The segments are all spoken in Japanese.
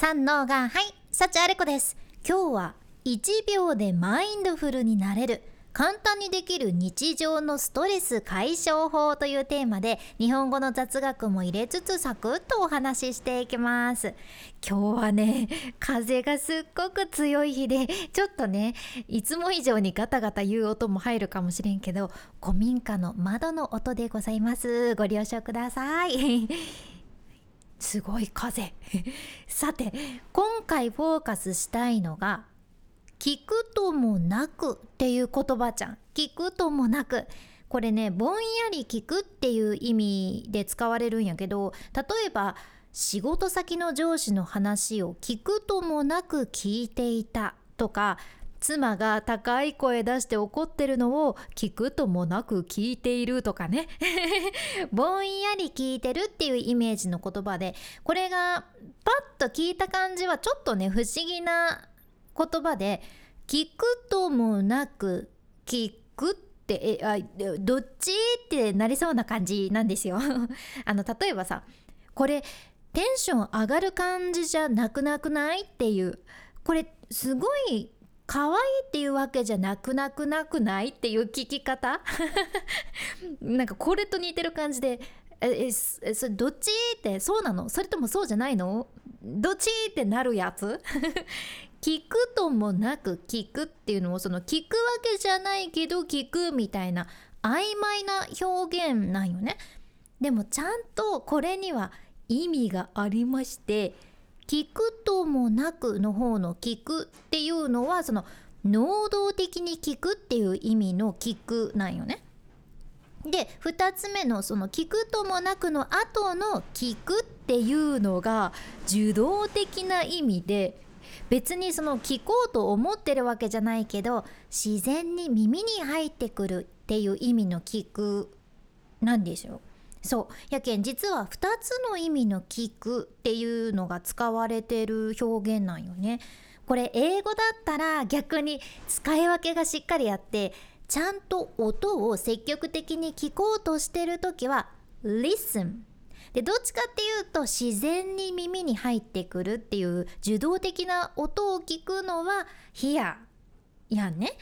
三能がはい幸あれ子です。今日は1秒でマインドフルになれる簡単にできる日常のストレス解消法というテーマで日本語の雑学も入れつつサクッとお話ししていきます。今日はね風がすっごく強い日でちょっとねいつも以上にガタガタ言う音も入るかもしれんけど古民家の窓の音でございます。ご了承ください。すごい風。さて今回フォーカスしたいのが聞くともなくっていう言葉じゃん。聞くともなく。これねぼんやり聞くっていう意味で使われるんやけど例えば仕事先の上司の話を聞くともなく聞いていたとか妻が高い声出して怒ってるのを聞くともなく聞いているとかね。ぼんやり聞いてるっていうイメージの言葉でこれがパッと聞いた感じはちょっとね不思議な言葉で聞くともなく聞くってえあどっちってなりそうな感じなんですよ。あの例えばさこれテンション上がる感じじゃなくなくない？っていう。これすごい可愛いっていうわけじゃなくなくなくないっていう聞き方？なんかこれと似てる感じでええそれどっちってそうなの？それともそうじゃないの？どっちってなるやつ？聞くともなく聞くっていうのをその聞くわけじゃないけど聞くみたいな曖昧な表現なんよね。でもちゃんとこれには意味がありまして聞くともなくの方の聞くっていうのはその能動的に聞くっていう意味の聞くなんよね。で2つ目のその聞くともなくの後の聞くっていうのが受動的な意味で別にその聞こうと思ってるわけじゃないけど自然に耳に入ってくるっていう意味の聞くなんでしょう。そうやけん実は2つの意味の聞くっていうのが使われてる表現なんよね。これ英語だったら逆に使い分けがしっかりあってちゃんと音を積極的に聞こうとしてる時は listen でどっちかっていうと自然に耳に入ってくるっていう受動的な音を聞くのは hear やんね。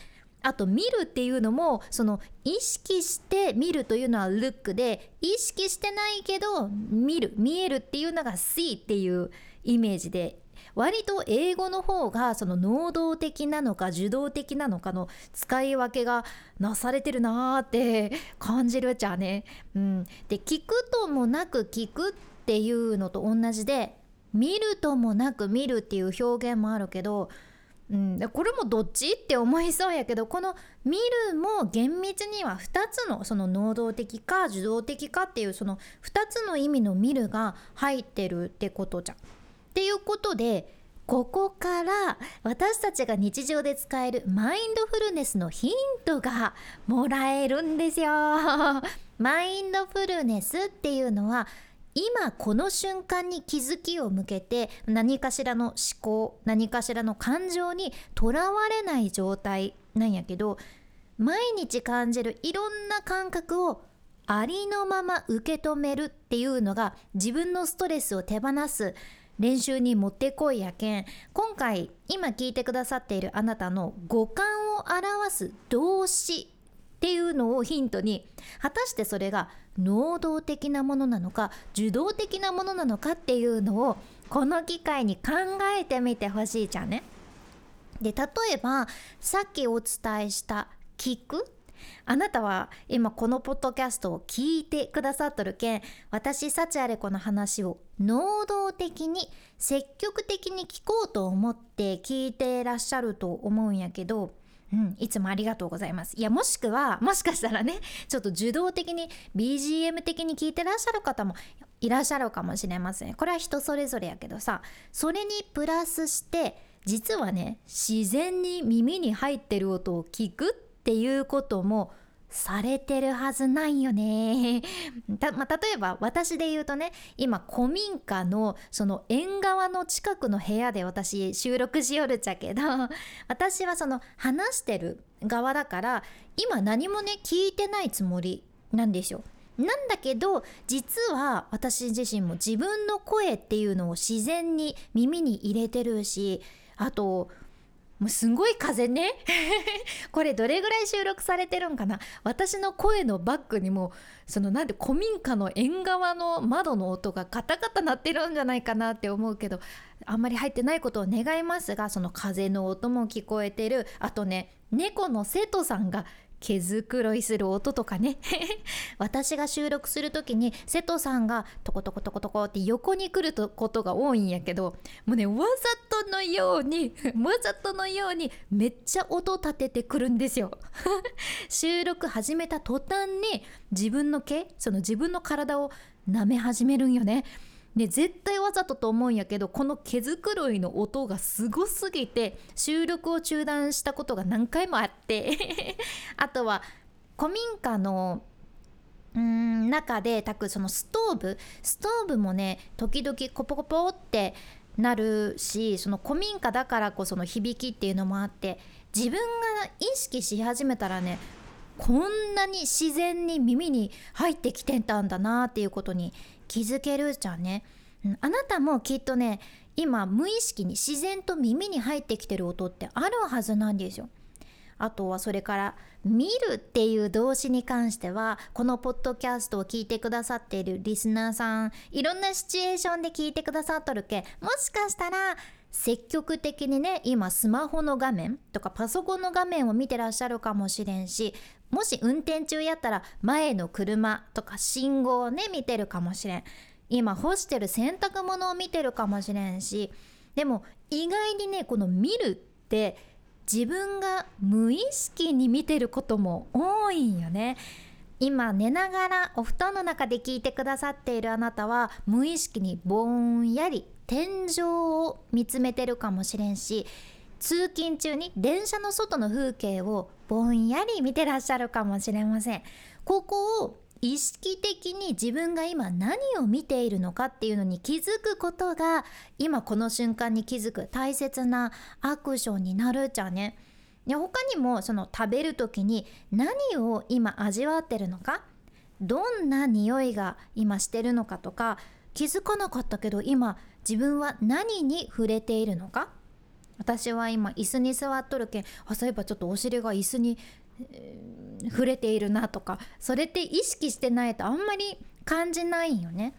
あと見るっていうのもその意識して見るというのは look で意識してないけど見る見えるっていうのが see っていうイメージで割と英語の方がその能動的なのか受動的なのかの使い分けがなされてるなーって 感じるじゃね。うん、で聞くともなく聞くっていうのと同じで見るともなく見るっていう表現もあるけどうん、これもどっちって思いそうやけどこの「見る」も厳密には2つのその能動的か受動的かっていうその2つの意味の「見る」が入ってるってことじゃん。っていうことでここから私たちが日常で使えるマインドフルネスのヒントがもらえるんですよ。マインドフルネスっていうのは今この瞬間に気づきを向けて何かしらの思考何かしらの感情にとらわれない状態なんやけど毎日感じるいろんな感覚をありのまま受け止めるっていうのが自分のストレスを手放す練習にもってこいやけん。今回今聞いてくださっているあなたの五感を表す動詞っていうのをヒントに果たしてそれが能動的なものなのか受動的なものなのかっていうのをこの機会に考えてみてほしいじゃんね。で例えばさっきお伝えした「聞く」あなたは今このポッドキャストを聞いてくださっとるけん私幸あれ子の話を能動的に積極的に聞こうと思って聞いてらっしゃると思うんやけどうん、いつもありがとうございます。いや、もしくは、もしかしたらね、ちょっと受動的に BGM 的に聞いてらっしゃる方もいらっしゃるかもしれません。これは人それぞれやけどさ、それにプラスして、実はね、自然に耳に入ってる音を聞くっていうこともされてるはずないよね。まあ、例えば私で言うとね今古民家のその縁側の近くの部屋で私収録しよるっちゃけど 私はその話してる側だから今何もね聞いてないつもりなんですよ。なんだけど実は私自身も自分の声っていうのを自然に耳に入れてるしあともうすごい風ね。これどれぐらい収録されてるんかな。私の声のバックにもそのなんで古民家の縁側の窓の音がカタカタ鳴ってるんじゃないかなって思うけどあんまり入ってないことを願いますがその風の音も聞こえてる。あとね猫の瀬戸さんが毛づくろいする音とかね。私が収録する時に瀬戸さんがトコトコトコトコって横に来ることが多いんやけどもうねわざとのように わざとのようにめっちゃ音立ててくるんですよ。収録始めた途端に自分の毛その自分の体を舐め始めるんよね。で絶対わざとと思うんやけどこの毛づくろいの音がすごすぎて収録を中断したことが何回もあって あとは古民家のん中で炊くそのストーブストーブもね時々コポコポってなるしその古民家だからこその響きっていうのもあって自分が意識し始めたらねこんなに自然に耳に入ってきてたんだなっていうことに気づけるじゃんね、あなたもきっとね今無意識に自然と耳に入ってきてる音ってあるはずなんですよ。あとはそれから「見る」っていう動詞に関してはこのポッドキャストを聞いてくださっているリスナーさんいろんなシチュエーションで聞いてくださっとるけもしかしたら積極的にね今スマホの画面とかパソコンの画面を見てらっしゃるかもしれんしもし運転中やったら前の車とか信号をね見てるかもしれん。今干してる洗濯物を見てるかもしれんしでも意外にねこの見るって自分が無意識に見てることも多いんよね。今寝ながらお布団の中で聞いてくださっているあなたは無意識にぼんやり天井を見つめてるかもしれんし通勤中に電車の外の風景をぼんやり見てらっしゃるかもしれません。ここを意識的に自分が今何を見ているのかっていうのに気づくことが今この瞬間に気づく大切なアクションになるじゃね。で。他にもその食べる時に何を今味わってるのか。どんな匂いが今してるのかとか。気づかなかったけど今自分は何に触れているのか。私は今椅子に座っとるけんあそういえばちょっとお尻が椅子に、えー、触れているなとかそれって意識してないとあんまり感じないよね。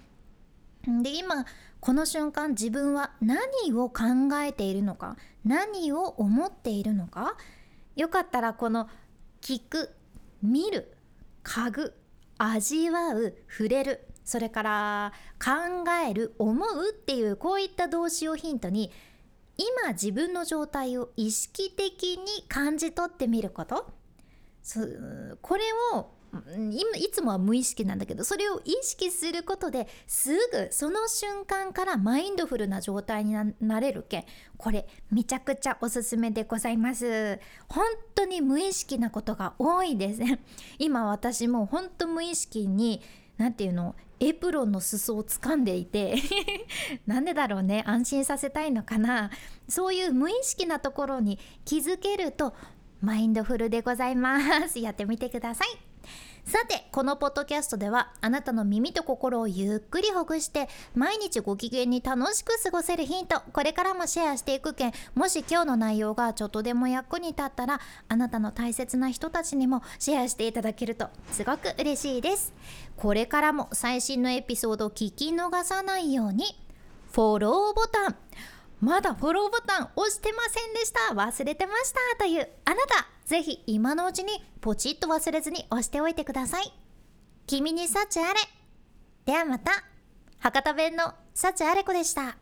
で今この瞬間自分は何を考えているのか何を思っているのかよかったらこの聞く見る嗅ぐ味わう触れるそれから考える思うっていうこういった動詞をヒントに今自分の状態を意識的に感じ取ってみること？これをいつもは無意識なんだけどそれを意識することですぐその瞬間からマインドフルな状態になれるけんこれめちゃくちゃおすすめでございます。本当に無意識なことが多いです。今私も本当無意識に何て言うの？エプロンの裾を掴んでいて なんでだろうね？安心させたいのかな？そういう無意識なところに気づけるとマインドフルでございます。やってみてください。さてこのポッドキャストではあなたの耳と心をゆっくりほぐして毎日ご機嫌に楽しく過ごせるヒントこれからもシェアしていくけんもし今日の内容がちょっとでも役に立ったらあなたの大切な人たちにもシェアしていただけるとすごく嬉しいです。これからも最新のエピソードを聞き逃さないように。フォローボタン。まだフォローボタン押してませんでした。忘れてましたというあなた。ぜひ今のうちにポチッと忘れずに押しておいてください。君に幸あれ。ではまた。博多弁の幸あれ子でした。